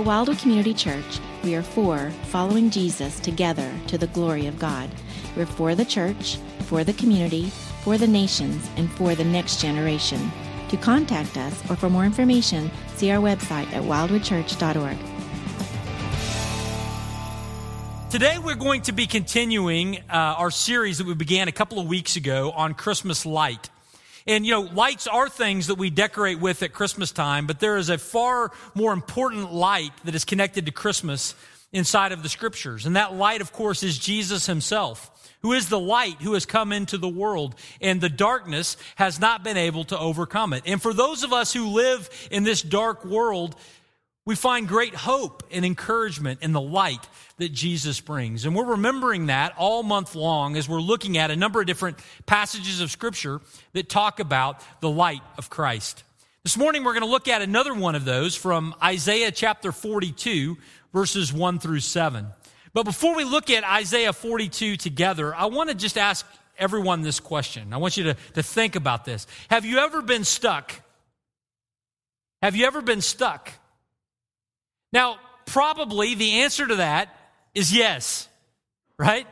At Wildwood Community Church, we are for following Jesus together to the glory of God. We're for the church, for the community, for the nations, and for the next generation. To contact us or for more information, see our website at wildwoodchurch.org. Today, we're going to be continuing uh, our series that we began a couple of weeks ago on Christmas light. And, you know, lights are things that we decorate with at Christmas time, but there is a far more important light that is connected to Christmas inside of the scriptures. And that light, of course, is Jesus himself, who is the light who has come into the world, and the darkness has not been able to overcome it. And for those of us who live in this dark world, we find great hope and encouragement in the light that Jesus brings. And we're remembering that all month long as we're looking at a number of different passages of Scripture that talk about the light of Christ. This morning we're going to look at another one of those from Isaiah chapter 42, verses 1 through 7. But before we look at Isaiah 42 together, I want to just ask everyone this question. I want you to, to think about this. Have you ever been stuck? Have you ever been stuck? Now, probably the answer to that is yes, right?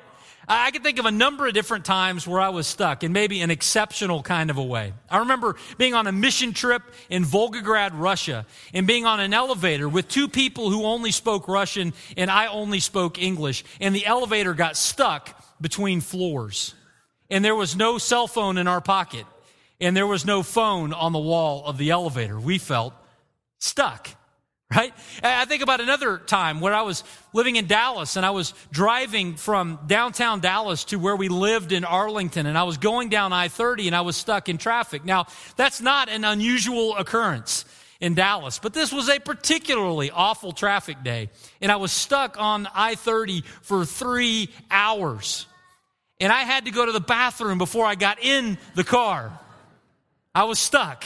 I can think of a number of different times where I was stuck in maybe an exceptional kind of a way. I remember being on a mission trip in Volgograd, Russia, and being on an elevator with two people who only spoke Russian and I only spoke English, and the elevator got stuck between floors. And there was no cell phone in our pocket, and there was no phone on the wall of the elevator. We felt stuck right? I think about another time where I was living in Dallas and I was driving from downtown Dallas to where we lived in Arlington and I was going down I 30 and I was stuck in traffic. Now, that's not an unusual occurrence in Dallas, but this was a particularly awful traffic day and I was stuck on I 30 for three hours. And I had to go to the bathroom before I got in the car. I was stuck.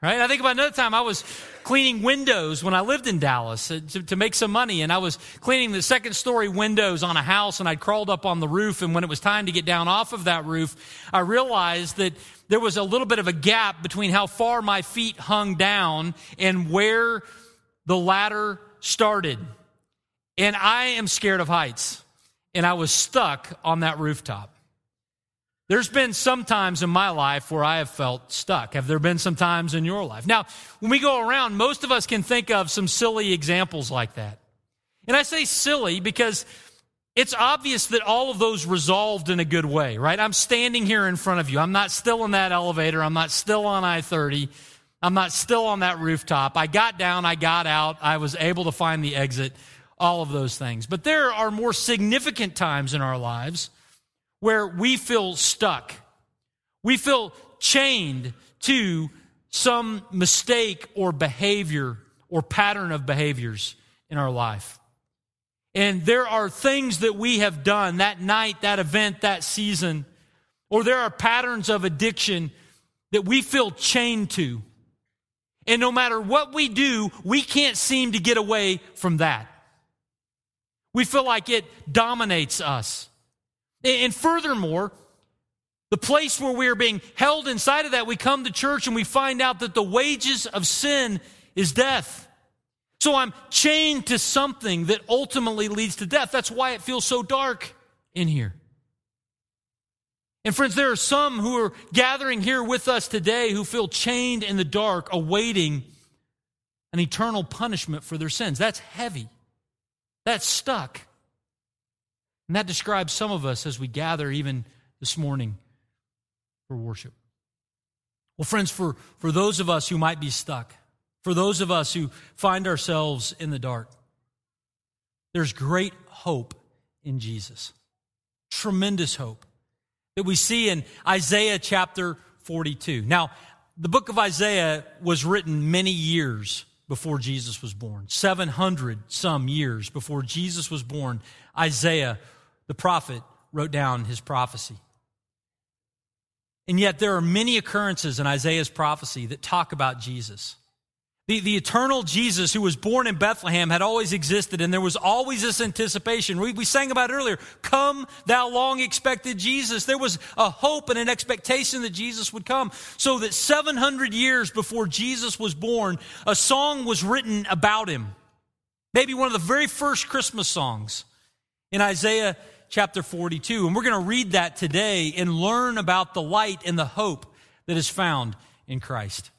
Right? I think about another time I was cleaning windows when I lived in Dallas to, to, make some money, and I was cleaning the second story windows on a house, and I'd crawled up on the roof, and when it was time to get down off of that roof, I realized that there was a little bit of a gap between how far my feet hung down and where the ladder started. And I am scared of heights, and I was stuck on that rooftop. There's been some times in my life where I have felt stuck. Have there been some times in your life? Now, when we go around, most of us can think of some silly examples like that. And I say silly because it's obvious that all of those resolved in a good way, right? I'm standing here in front of you. I'm not still in that elevator. I'm not still on I 30. I'm not still on that rooftop. I got down. I got out. I was able to find the exit, all of those things. But there are more significant times in our lives where we feel stuck. We feel chained to some mistake or behavior or pattern of behaviors in our life. And there are things that we have done that night, that event, that season, or there are patterns of addiction that we feel chained to. And no matter what we do, we can't seem to get away from that. We feel like it dominates us. And furthermore, the place where we are being held inside of that, we come to church and we find out that the wages of sin is death. So I'm chained to something that ultimately leads to death. That's why it feels so dark in here. And friends, there are some who are gathering here with us today who feel chained in the dark, awaiting an eternal punishment for their sins. That's heavy. That's stuck. And that describes some of us as we gather even this morning for worship. Well, friends, for, for those of us who might be stuck, for those of us who find ourselves in the dark, there's great hope in Jesus. Tremendous hope that we see in Isaiah chapter 42. Now, the book of Isaiah was written many years before Jesus was born, 700 some years before Jesus was born. Isaiah the prophet wrote down his prophecy. And yet, there are many occurrences in Isaiah's prophecy that talk about Jesus. The, the eternal Jesus who was born in Bethlehem had always existed, and there was always this anticipation. We, we sang about earlier, Come, thou long expected Jesus. There was a hope and an expectation that Jesus would come. So that 700 years before Jesus was born, a song was written about him. Maybe one of the very first Christmas songs in Isaiah chapter 42. And we're going to read that today and learn about the light and the hope that is found in Christ.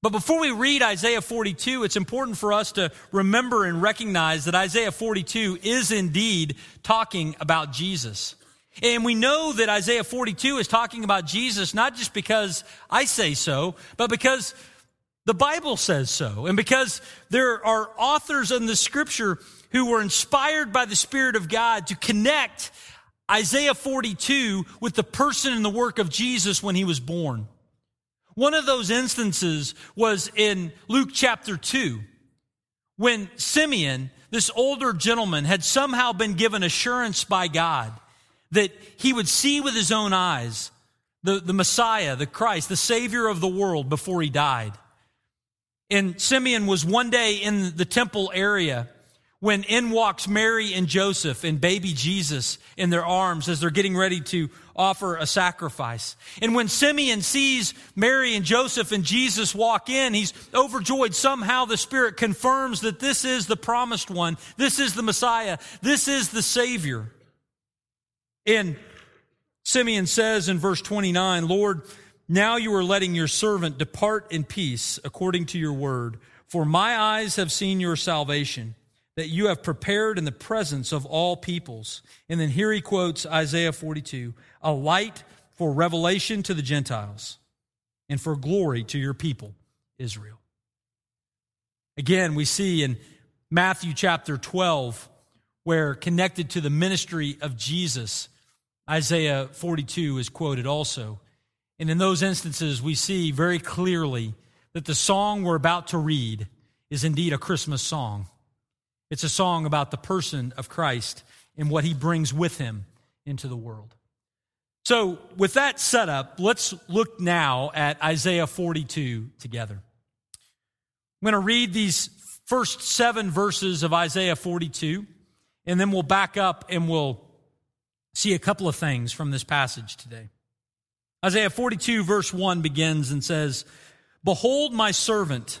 But before we read Isaiah 42, it's important for us to remember and recognize that Isaiah 42 is indeed talking about Jesus. And we know that Isaiah 42 is talking about Jesus not just because I say so, but because the Bible says so. And because there are authors in the scripture who were inspired by the Spirit of God to connect Isaiah 42 with the person and the work of Jesus when he was born. One of those instances was in Luke chapter 2, when Simeon, this older gentleman, had somehow been given assurance by God that he would see with his own eyes the, the Messiah, the Christ, the Savior of the world before he died. And Simeon was one day in the temple area when in walks Mary and Joseph and baby Jesus in their arms as they're getting ready to offer a sacrifice. And when Simeon sees Mary and Joseph and Jesus walk in, he's overjoyed. Somehow the Spirit confirms that this is the promised one. This is the Messiah. This is the Savior. And Simeon says in verse 29, Lord, now you are letting your servant depart in peace according to your word. For my eyes have seen your salvation that you have prepared in the presence of all peoples. And then here he quotes Isaiah 42 a light for revelation to the Gentiles and for glory to your people, Israel. Again, we see in Matthew chapter 12, where connected to the ministry of Jesus, Isaiah 42 is quoted also. And in those instances, we see very clearly that the song we're about to read is indeed a Christmas song. It's a song about the person of Christ and what he brings with him into the world. So, with that set up, let's look now at Isaiah 42 together. I'm going to read these first seven verses of Isaiah 42, and then we'll back up and we'll see a couple of things from this passage today. Isaiah 42, verse 1 begins and says, Behold my servant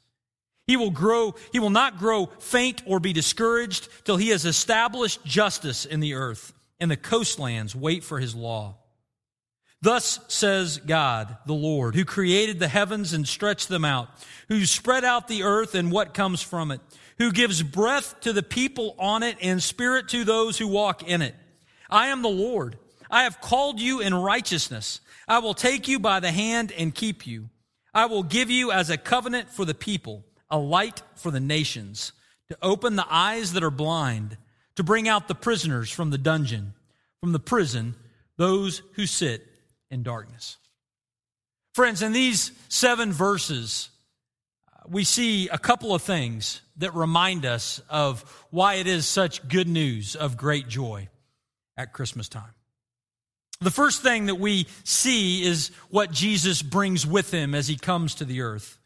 He will grow, he will not grow faint or be discouraged till he has established justice in the earth, and the coastlands wait for his law. Thus says God, the Lord, who created the heavens and stretched them out, who spread out the earth and what comes from it, who gives breath to the people on it and spirit to those who walk in it. I am the Lord. I have called you in righteousness. I will take you by the hand and keep you. I will give you as a covenant for the people a light for the nations, to open the eyes that are blind, to bring out the prisoners from the dungeon, from the prison, those who sit in darkness. Friends, in these seven verses, uh, we see a couple of things that remind us of why it is such good news of great joy at Christmas time. The first thing that we see is what Jesus brings with him as he comes to the earth.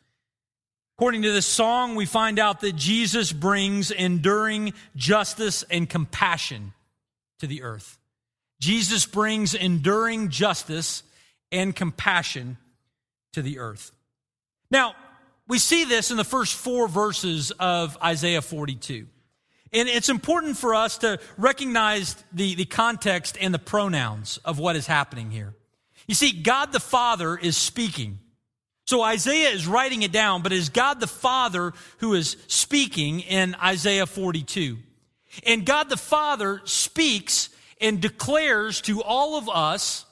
According to this song, we find out that Jesus brings enduring justice and compassion to the earth. Jesus brings enduring justice and compassion to the earth. Now, we see this in the first four verses of Isaiah 42. And it's important for us to recognize the, the context and the pronouns of what is happening here. You see, God the Father is speaking. So Isaiah is writing it down, but it is God the Father who is speaking in Isaiah 42. And God the Father speaks and declares to all of us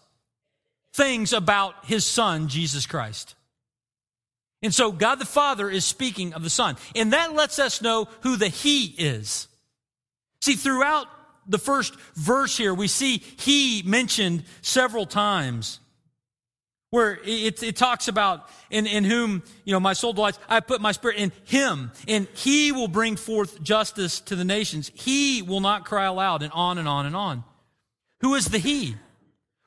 things about his son, Jesus Christ. And so God the Father is speaking of the Son. And that lets us know who the He is. See, throughout the first verse here, we see He mentioned several times where it, it talks about in, in whom, you know, my soul delights. I put my spirit in him and he will bring forth justice to the nations. He will not cry aloud and on and on and on. Who is the He?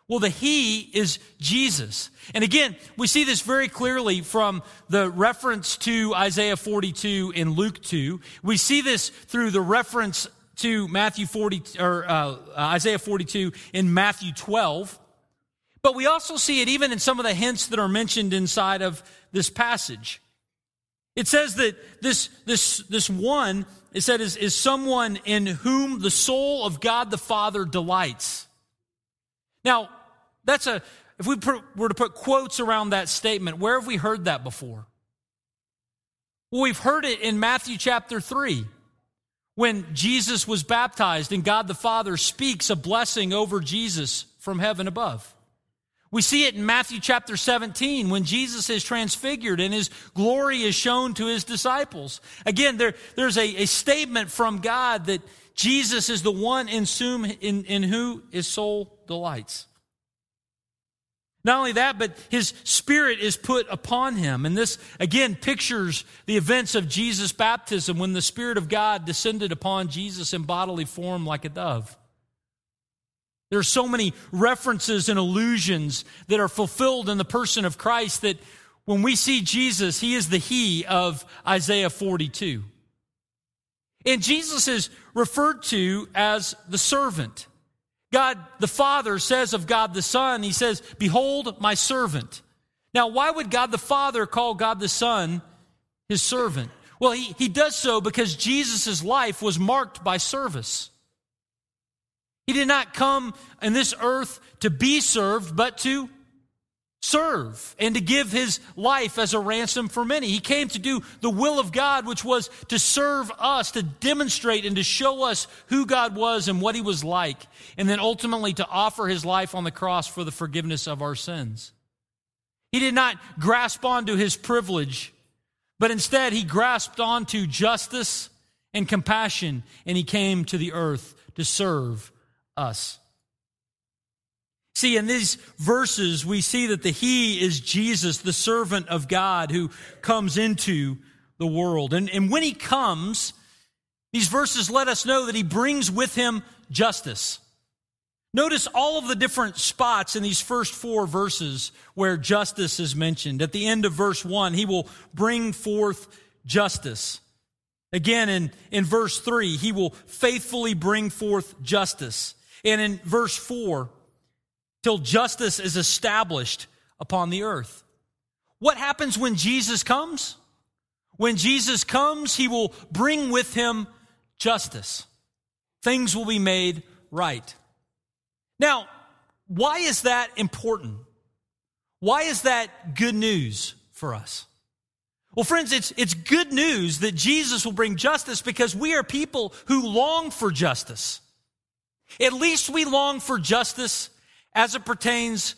Well, the He is Jesus. And again, we see this very clearly from the reference to Isaiah 42 in Luke 2. We see this through the reference to Matthew 40, or uh, Isaiah 42 in Matthew 12. But we also see it even in some of the hints that are mentioned inside of this passage. It says that this, this, this one, it said, is, is someone in whom the soul of God the Father delights. Now, that's a, if we were to put quotes around that statement, where have we heard that before? Well, we've heard it in Matthew chapter 3 when Jesus was baptized and God the Father speaks a blessing over Jesus from heaven above. We see it in Matthew chapter 17 when Jesus is transfigured and his glory is shown to his disciples. Again, there, there's a, a statement from God that Jesus is the one in, whom, in, in who his soul delights. Not only that, but his spirit is put upon him. And this, again, pictures the events of Jesus' baptism when the Spirit of God descended upon Jesus in bodily form like a dove. There are so many references and allusions that are fulfilled in the person of Christ that when we see Jesus, he is the He of Isaiah 42. And Jesus is referred to as the servant. God the Father says of God the Son, He says, Behold my servant. Now, why would God the Father call God the Son His servant? Well, He, he does so because Jesus' life was marked by service. He did not come in this earth to be served, but to serve and to give his life as a ransom for many. He came to do the will of God, which was to serve us, to demonstrate and to show us who God was and what he was like, and then ultimately to offer his life on the cross for the forgiveness of our sins. He did not grasp onto his privilege, but instead he grasped onto justice and compassion, and he came to the earth to serve us. See, in these verses, we see that the He is Jesus, the servant of God who comes into the world. And, and when He comes, these verses let us know that He brings with Him justice. Notice all of the different spots in these first four verses where justice is mentioned. At the end of verse one, He will bring forth justice. Again, in, in verse three, He will faithfully bring forth justice. And in verse four, till justice is established upon the earth. What happens when Jesus comes? When Jesus comes, he will bring with him justice. Things will be made right. Now, why is that important? Why is that good news for us? Well, friends, it's, it's good news that Jesus will bring justice because we are people who long for justice. At least we long for justice as it pertains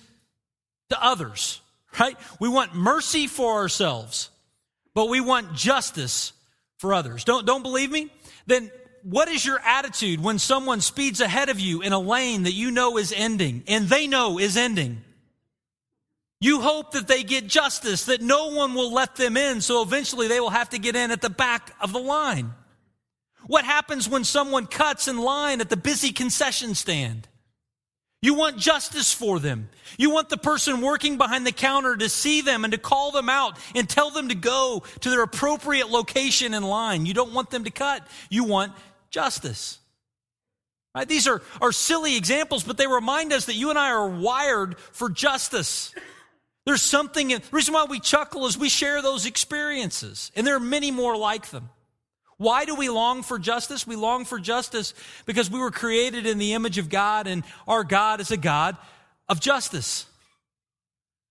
to others, right? We want mercy for ourselves, but we want justice for others. Don't, don't believe me? Then what is your attitude when someone speeds ahead of you in a lane that you know is ending and they know is ending? You hope that they get justice, that no one will let them in, so eventually they will have to get in at the back of the line. What happens when someone cuts in line at the busy concession stand? You want justice for them. You want the person working behind the counter to see them and to call them out and tell them to go to their appropriate location in line. You don't want them to cut. You want justice. Right? These are, are silly examples, but they remind us that you and I are wired for justice. There's something, the reason why we chuckle is we share those experiences, and there are many more like them. Why do we long for justice? We long for justice because we were created in the image of God and our God is a God of justice.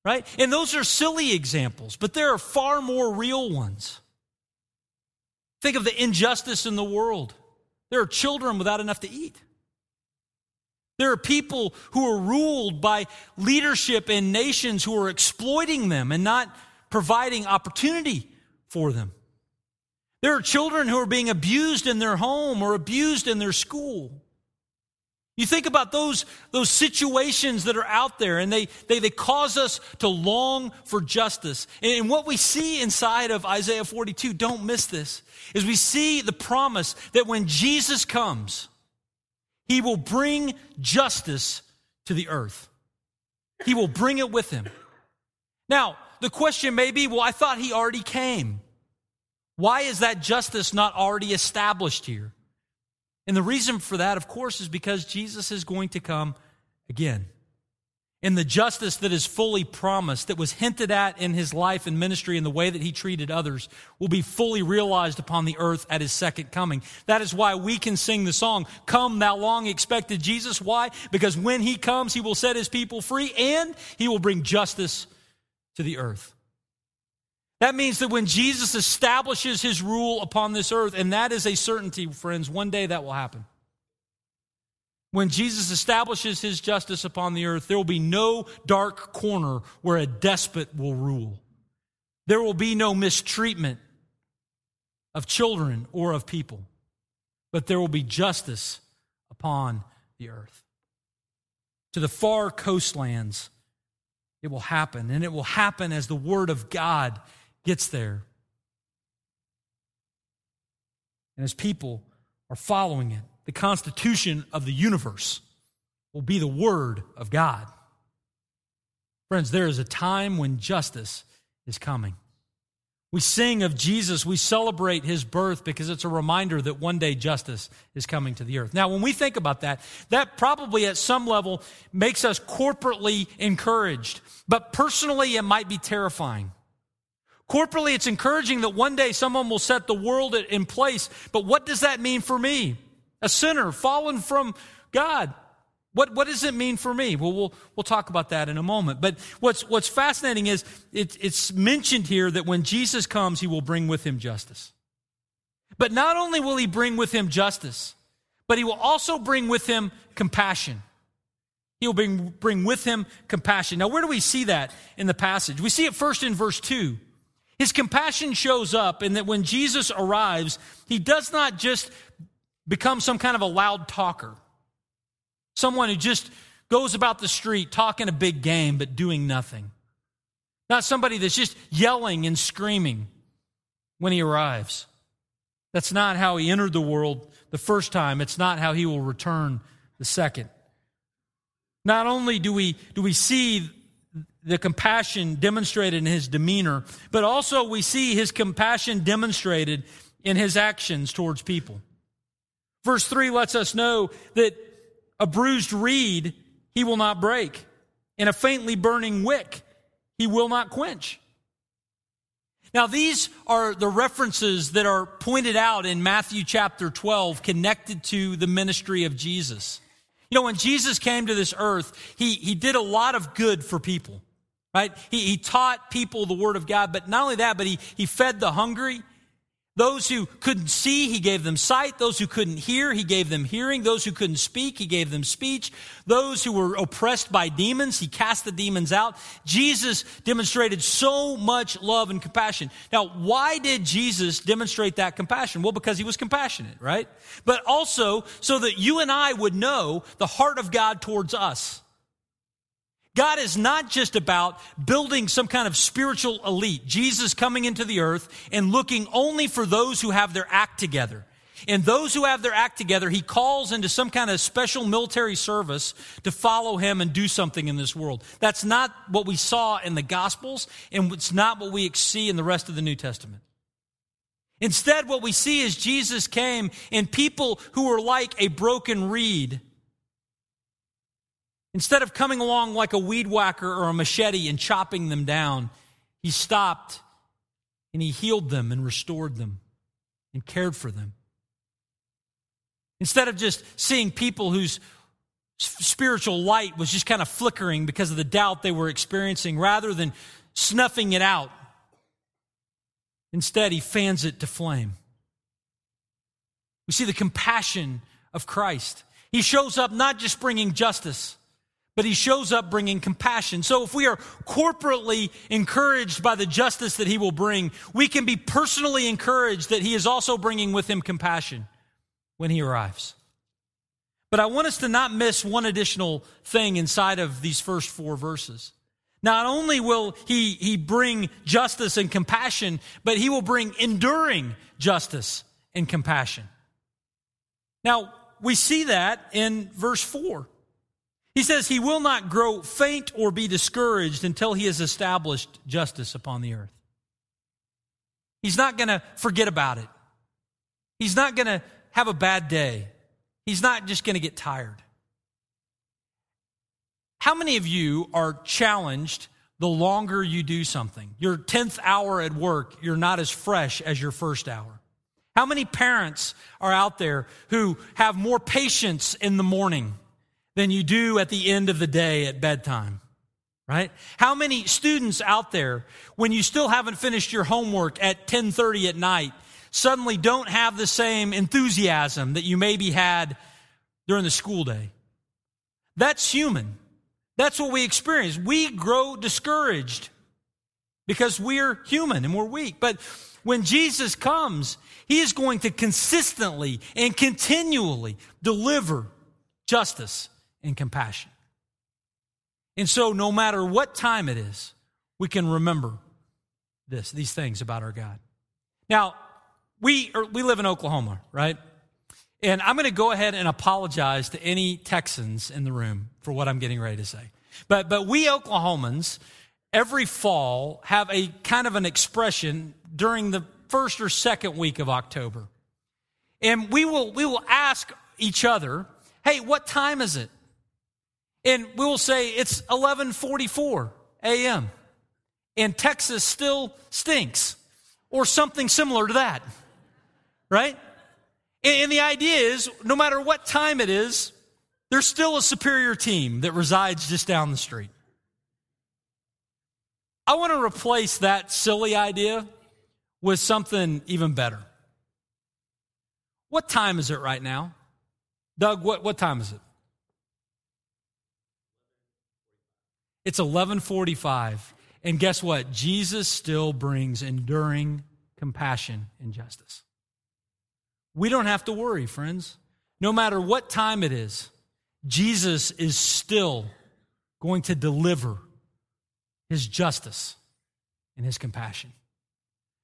Right? And those are silly examples, but there are far more real ones. Think of the injustice in the world. There are children without enough to eat. There are people who are ruled by leadership in nations who are exploiting them and not providing opportunity for them. There are children who are being abused in their home or abused in their school. You think about those, those situations that are out there and they, they, they cause us to long for justice. And what we see inside of Isaiah 42, don't miss this, is we see the promise that when Jesus comes, He will bring justice to the earth. He will bring it with him. Now, the question may be well, I thought he already came. Why is that justice not already established here? And the reason for that, of course, is because Jesus is going to come again. And the justice that is fully promised, that was hinted at in his life and ministry and the way that he treated others, will be fully realized upon the earth at his second coming. That is why we can sing the song, Come, thou long expected Jesus. Why? Because when he comes, he will set his people free and he will bring justice to the earth. That means that when Jesus establishes his rule upon this earth, and that is a certainty, friends, one day that will happen. When Jesus establishes his justice upon the earth, there will be no dark corner where a despot will rule. There will be no mistreatment of children or of people, but there will be justice upon the earth. To the far coastlands, it will happen, and it will happen as the Word of God gets there. And as people are following it, the constitution of the universe will be the Word of God. Friends, there is a time when justice is coming. We sing of Jesus, we celebrate his birth because it's a reminder that one day justice is coming to the earth. Now, when we think about that, that probably at some level makes us corporately encouraged, but personally it might be terrifying. Corporately, it's encouraging that one day someone will set the world in place, but what does that mean for me? A sinner, fallen from God. What, what does it mean for me? Well, we'll, we'll talk about that in a moment. But what's, what's fascinating is it, it's mentioned here that when Jesus comes, he will bring with him justice. But not only will he bring with him justice, but he will also bring with him compassion. He will bring, bring with him compassion. Now, where do we see that in the passage? We see it first in verse 2. His compassion shows up in that when Jesus arrives, he does not just become some kind of a loud talker. Someone who just goes about the street talking a big game but doing nothing. Not somebody that's just yelling and screaming when he arrives. That's not how he entered the world the first time. It's not how he will return the second. Not only do we, do we see the compassion demonstrated in his demeanor, but also we see his compassion demonstrated in his actions towards people. Verse 3 lets us know that a bruised reed he will not break, and a faintly burning wick he will not quench. Now, these are the references that are pointed out in Matthew chapter 12 connected to the ministry of Jesus. You know, when Jesus came to this earth, he, he did a lot of good for people, right? He, he taught people the word of God, but not only that, but he, he fed the hungry. Those who couldn't see, he gave them sight. Those who couldn't hear, he gave them hearing. Those who couldn't speak, he gave them speech. Those who were oppressed by demons, he cast the demons out. Jesus demonstrated so much love and compassion. Now, why did Jesus demonstrate that compassion? Well, because he was compassionate, right? But also so that you and I would know the heart of God towards us. God is not just about building some kind of spiritual elite, Jesus coming into the earth and looking only for those who have their act together. And those who have their act together, he calls into some kind of special military service to follow him and do something in this world. That's not what we saw in the Gospels, and it's not what we see in the rest of the New Testament. Instead, what we see is Jesus came and people who were like a broken reed Instead of coming along like a weed whacker or a machete and chopping them down, he stopped and he healed them and restored them and cared for them. Instead of just seeing people whose spiritual light was just kind of flickering because of the doubt they were experiencing, rather than snuffing it out, instead he fans it to flame. We see the compassion of Christ. He shows up not just bringing justice, but he shows up bringing compassion. So if we are corporately encouraged by the justice that he will bring, we can be personally encouraged that he is also bringing with him compassion when he arrives. But I want us to not miss one additional thing inside of these first four verses. Not only will he, he bring justice and compassion, but he will bring enduring justice and compassion. Now, we see that in verse 4. He says, He will not grow faint or be discouraged until He has established justice upon the earth. He's not going to forget about it. He's not going to have a bad day. He's not just going to get tired. How many of you are challenged the longer you do something? Your 10th hour at work, you're not as fresh as your first hour. How many parents are out there who have more patience in the morning than you do at the end of the day at bedtime? Right? How many students out there, when you still haven't finished your homework at 1030 at night, suddenly don't have the same enthusiasm that you maybe had during the school day? That's human. That's what we experience. We grow discouraged because we're human and we're weak. But when Jesus comes, he is going to consistently and continually deliver justice and compassion. And so, no matter what time it is, we can remember this, these things about our God. Now, we, are, we live in Oklahoma, right? And I'm going to go ahead and apologize to any Texans in the room for what I'm getting ready to say. But, but we Oklahomans, every fall, have a kind of an expression during the first or second week of October. And we will, we will ask each other, hey, what time is it? And we will say it's 1144 a.m. And Texas still stinks or something similar to that. Right? And the idea is no matter what time it is, there's still a superior team that resides just down the street. I want to replace that silly idea with something even better. What time is it right now? Doug, what, what time is it? It's 1145. And guess what? Jesus still brings enduring compassion and justice. We don't have to worry, friends. No matter what time it is, Jesus is still going to deliver his justice and his compassion.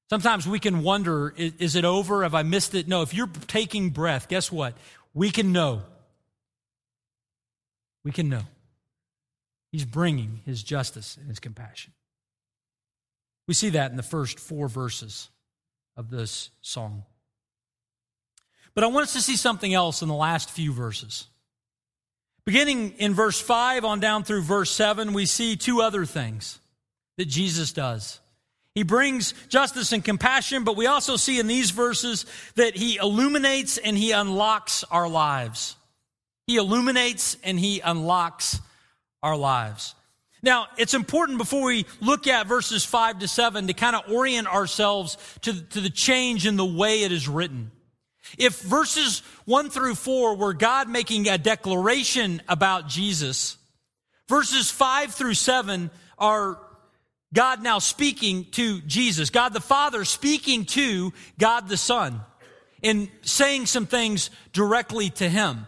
Sometimes we can wonder is it over? Have I missed it? No, if you're taking breath, guess what? We can know. We can know. He's bringing his justice and his compassion. We see that in the first four verses of this song. But I want us to see something else in the last few verses. Beginning in verse 5 on down through verse 7, we see two other things that Jesus does. He brings justice and compassion, but we also see in these verses that he illuminates and he unlocks our lives. He illuminates and he unlocks our lives. Now, it's important before we look at verses 5 to 7 to kind of orient ourselves to, to the change in the way it is written. If verses 1 through 4 were God making a declaration about Jesus, verses 5 through 7 are God now speaking to Jesus, God the Father speaking to God the Son and saying some things directly to him.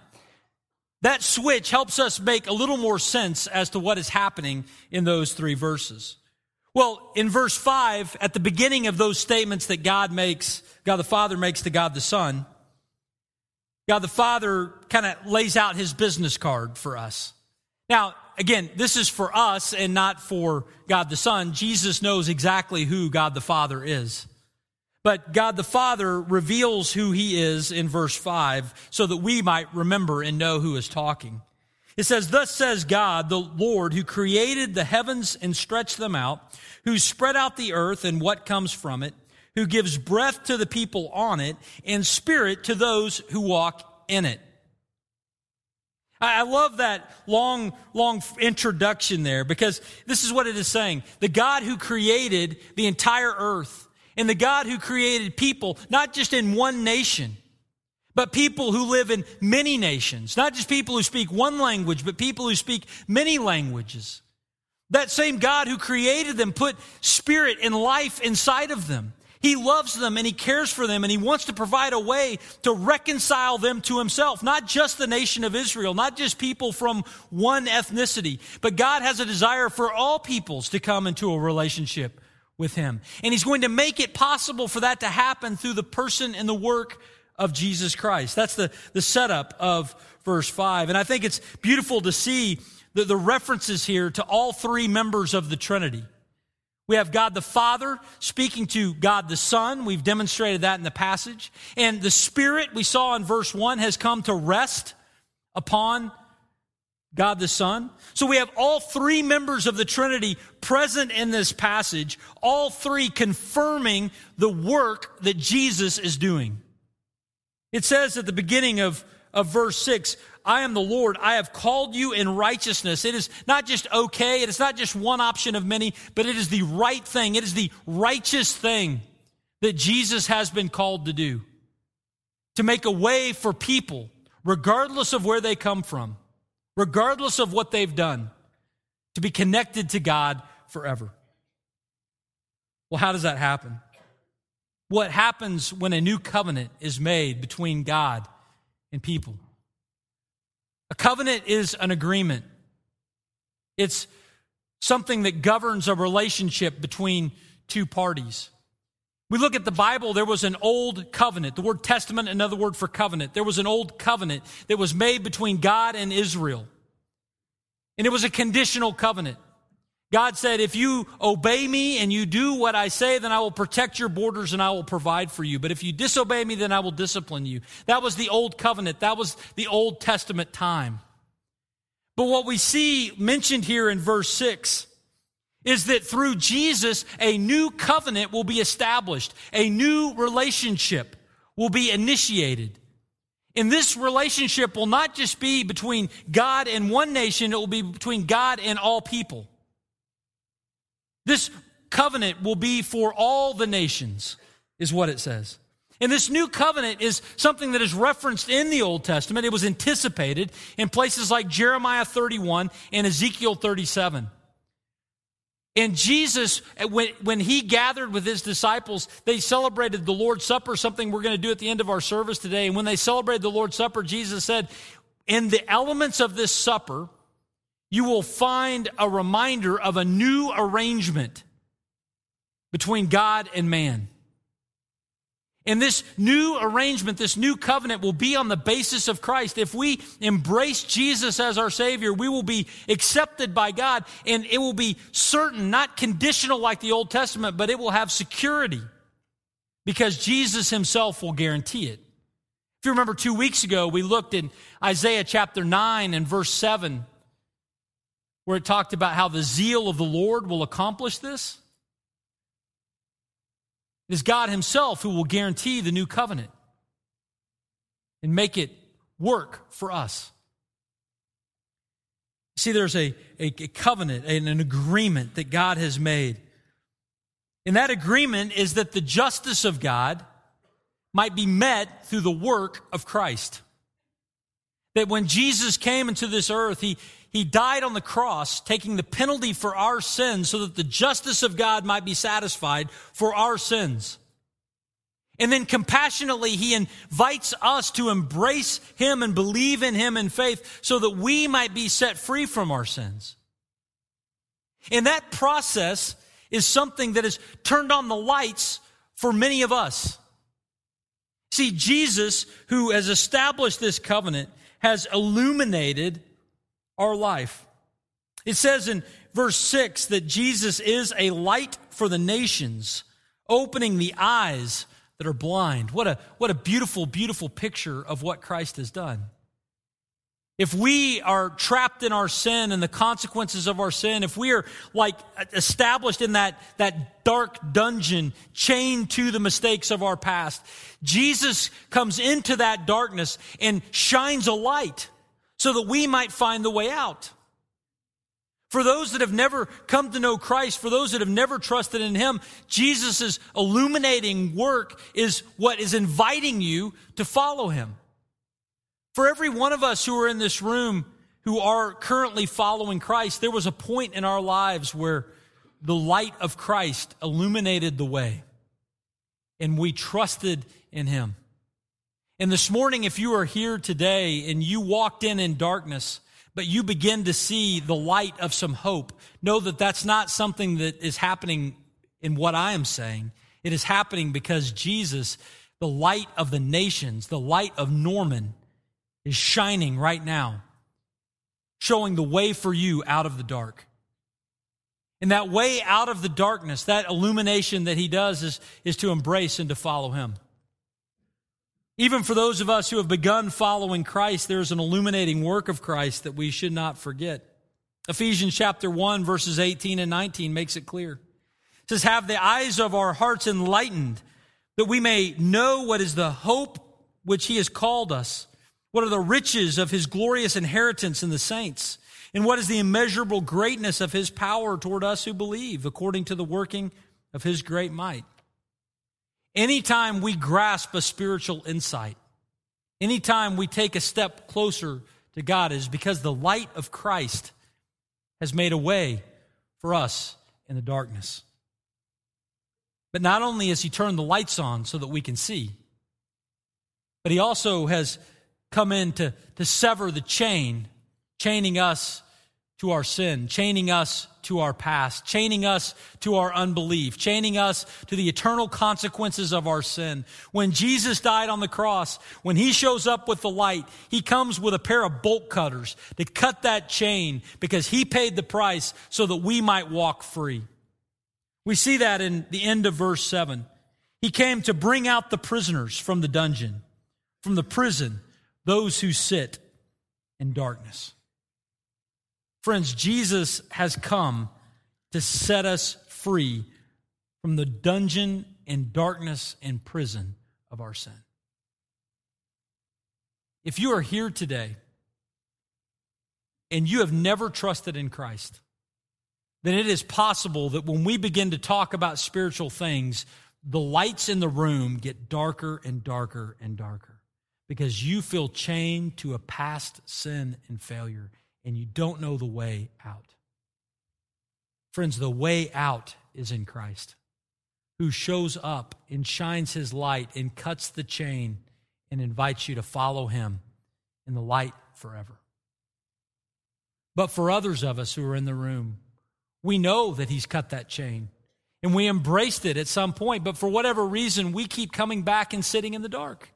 That switch helps us make a little more sense as to what is happening in those three verses. Well, in verse 5, at the beginning of those statements that God makes, God the Father makes to God the Son, God the Father kind of lays out his business card for us. Now, again, this is for us and not for God the Son. Jesus knows exactly who God the Father is. But God the Father reveals who he is in verse 5 so that we might remember and know who is talking. It says, Thus says God, the Lord, who created the heavens and stretched them out, who spread out the earth and what comes from it, who gives breath to the people on it and spirit to those who walk in it. I love that long, long introduction there because this is what it is saying. The God who created the entire earth and the God who created people, not just in one nation, but people who live in many nations, not just people who speak one language, but people who speak many languages. That same God who created them put spirit and life inside of them. He loves them and he cares for them and he wants to provide a way to reconcile them to himself. Not just the nation of Israel, not just people from one ethnicity, but God has a desire for all peoples to come into a relationship with him. And he's going to make it possible for that to happen through the person and the work of Jesus Christ. That's the, the setup of verse 5. And I think it's beautiful to see the, the references here to all three members of the Trinity. We have God the Father speaking to God the Son. We've demonstrated that in the passage. And the Spirit, we saw in verse 1, has come to rest upon God the Son. So we have all three members of the Trinity present in this passage, all three confirming the work that Jesus is doing. It says at the beginning of, of verse 6, I am the Lord. I have called you in righteousness. It is not just okay. It is not just one option of many, but it is the right thing. It is the righteous thing that Jesus has been called to do. To make a way for people, regardless of where they come from, regardless of what they've done, to be connected to God forever. Well, how does that happen? What happens when a new covenant is made between God and people? A covenant is an agreement. It's something that governs a relationship between two parties. We look at the Bible, there was an old covenant. The word testament, another word for covenant. There was an old covenant that was made between God and Israel. And it was a conditional covenant. God said, if you obey me and you do what I say, then I will protect your borders and I will provide for you. But if you disobey me, then I will discipline you. That was the old covenant. That was the Old Testament time. But what we see mentioned here in verse 6 is that through Jesus, a new covenant will be established. A new relationship will be initiated. And this relationship will not just be between God and one nation, it will be between God and all people. This covenant will be for all the nations, is what it says. And this new covenant is something that is referenced in the Old Testament. It was anticipated in places like Jeremiah 31 and Ezekiel 37. And Jesus, uh, when, when he gathered with his disciples, they celebrated the Lord's Supper, something we're going to do at the end of our service today. And when they celebrated the Lord's Supper, Jesus said, In the elements of this supper, you will find a reminder of a new arrangement between God and man. And this new arrangement, this new covenant will be on the basis of Christ. If we embrace Jesus as our Savior, we will be accepted by God and it will be certain, not conditional like the Old Testament, but it will have security because Jesus Himself will guarantee it. If you remember two weeks ago, we looked in Isaiah chapter 9 and verse 7 where it talked about how the zeal of the Lord will accomplish this. It is God Himself who will guarantee the new covenant and make it work for us. See, there's a, a, a covenant and an agreement that God has made. And that agreement is that the justice of God might be met through the work of Christ. That when Jesus came into this earth, he, he died on the cross, taking the penalty for our sins so that the justice of God might be satisfied for our sins. And then compassionately, he invites us to embrace him and believe in him in faith so that we might be set free from our sins. And that process is something that has turned on the lights for many of us. See, Jesus, who has established this covenant, has illuminated our life. It says in verse 6 that Jesus is a light for the nations, opening the eyes that are blind. What a, what a beautiful, beautiful picture of what Christ has done. If we are trapped in our sin and the consequences of our sin, if we are like established in that, that dark dungeon, chained to the mistakes of our past, Jesus comes into that darkness and shines a light so that we might find the way out. For those that have never come to know Christ, for those that have never trusted in Him, Jesus' illuminating work is what is inviting you to follow Him. For every one of us who are in this room who are currently following Christ, there was a point in our lives where the light of Christ illuminated the way and we trusted in Him. And this morning, if you are here today and you walked in in darkness, but you begin to see the light of some hope, know that that's not something that is happening in what I am saying. It is happening because Jesus The light of the nations, the light of Norman, is shining right now, showing the way for you out of the dark. And that way out of the darkness, that illumination that he does is, is to embrace and to follow him. Even for those of us who have begun following Christ, there's an illuminating work of Christ that we should not forget. Ephesians chapter 1, verses 18 and 19 makes it clear. It says, Have the eyes of our hearts enlightened, that we may know what is the hope which he has called us, what are the riches of his glorious inheritance in the saints, and what is the immeasurable greatness of his power toward us who believe, according to the working of his great might. Anytime we grasp a spiritual insight, anytime we take a step closer to God, is because the light of Christ has made a way for us in the darkness. But not only has He turned the lights on so that we can see, but He also has come in to, to sever the chain, chaining us to our sin, chaining us to our past, chaining us to our unbelief, chaining us to the eternal consequences of our sin. When Jesus died on the cross, when he shows up with the light, he comes with a pair of bolt cutters to cut that chain because he paid the price so that we might walk free. We see that in the end of verse 7. He came to bring out the prisoners from the dungeon, from the prison, those who sit in darkness. Friends, Jesus has come to set us free from the dungeon and darkness and prison of our sin. If you are here today and you have never trusted in Christ, then it is possible that when we begin to talk about spiritual things, the lights in the room get darker and darker and darker because you feel chained to a past sin and failure and you don't know the way out. Friends, the way out is in Christ, who shows up and shines his light and cuts the chain and invites you to follow him in the light forever. But for others of us who are in the room, we know that he's cut that chain and we embraced it at some point, but for whatever reason, we keep coming back and sitting in the dark.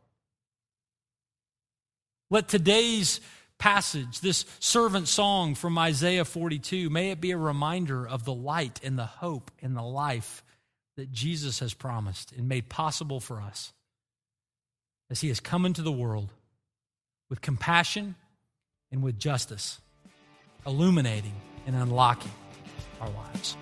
Let today's passage, this servant song from Isaiah 42, may it be a reminder of the light and the hope and the life that Jesus has promised and made possible for us as he has come into the world with compassion and with justice, illuminating and unlocking our lives.